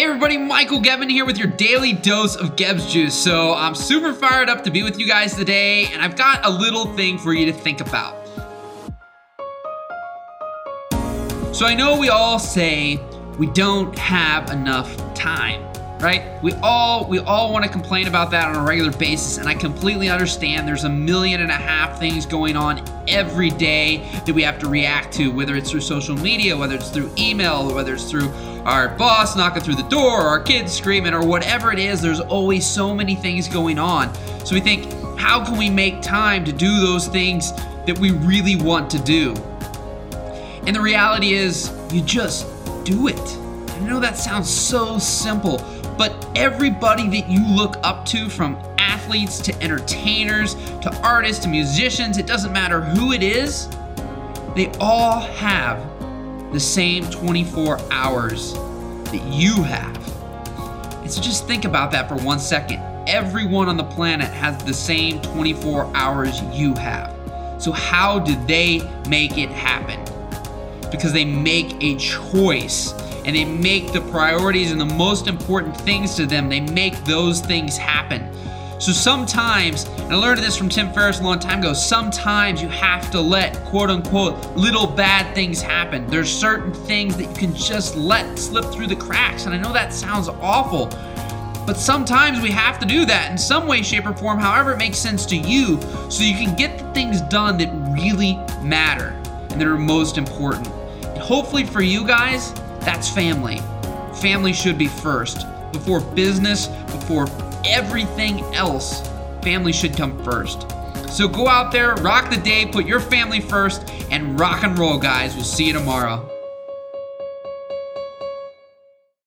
Hey everybody, Michael Gevin here with your daily dose of Gebbs Juice. So I'm super fired up to be with you guys today, and I've got a little thing for you to think about. So I know we all say we don't have enough time right? We all we all want to complain about that on a regular basis, and I completely understand. There's a million and a half things going on every day that we have to react to, whether it's through social media, whether it's through email, whether it's through our boss knocking through the door, or our kids screaming, or whatever it is. There's always so many things going on. So we think, how can we make time to do those things that we really want to do? And the reality is, you just do it. I know that sounds so simple, but everybody that you look up to, from athletes to entertainers to artists to musicians, it doesn't matter who it is, they all have the same 24 hours that you have. And so just think about that for one second. Everyone on the planet has the same 24 hours you have. So, how do they make it happen? Because they make a choice and they make the priorities and the most important things to them, they make those things happen. So sometimes, and I learned this from Tim Ferriss a long time ago, sometimes you have to let quote unquote little bad things happen. There's certain things that you can just let slip through the cracks. And I know that sounds awful, but sometimes we have to do that in some way, shape, or form, however it makes sense to you, so you can get the things done that really matter and that are most important. And hopefully for you guys, that's family. Family should be first. Before business, before everything else, family should come first. So go out there, rock the day, put your family first, and rock and roll, guys. We'll see you tomorrow.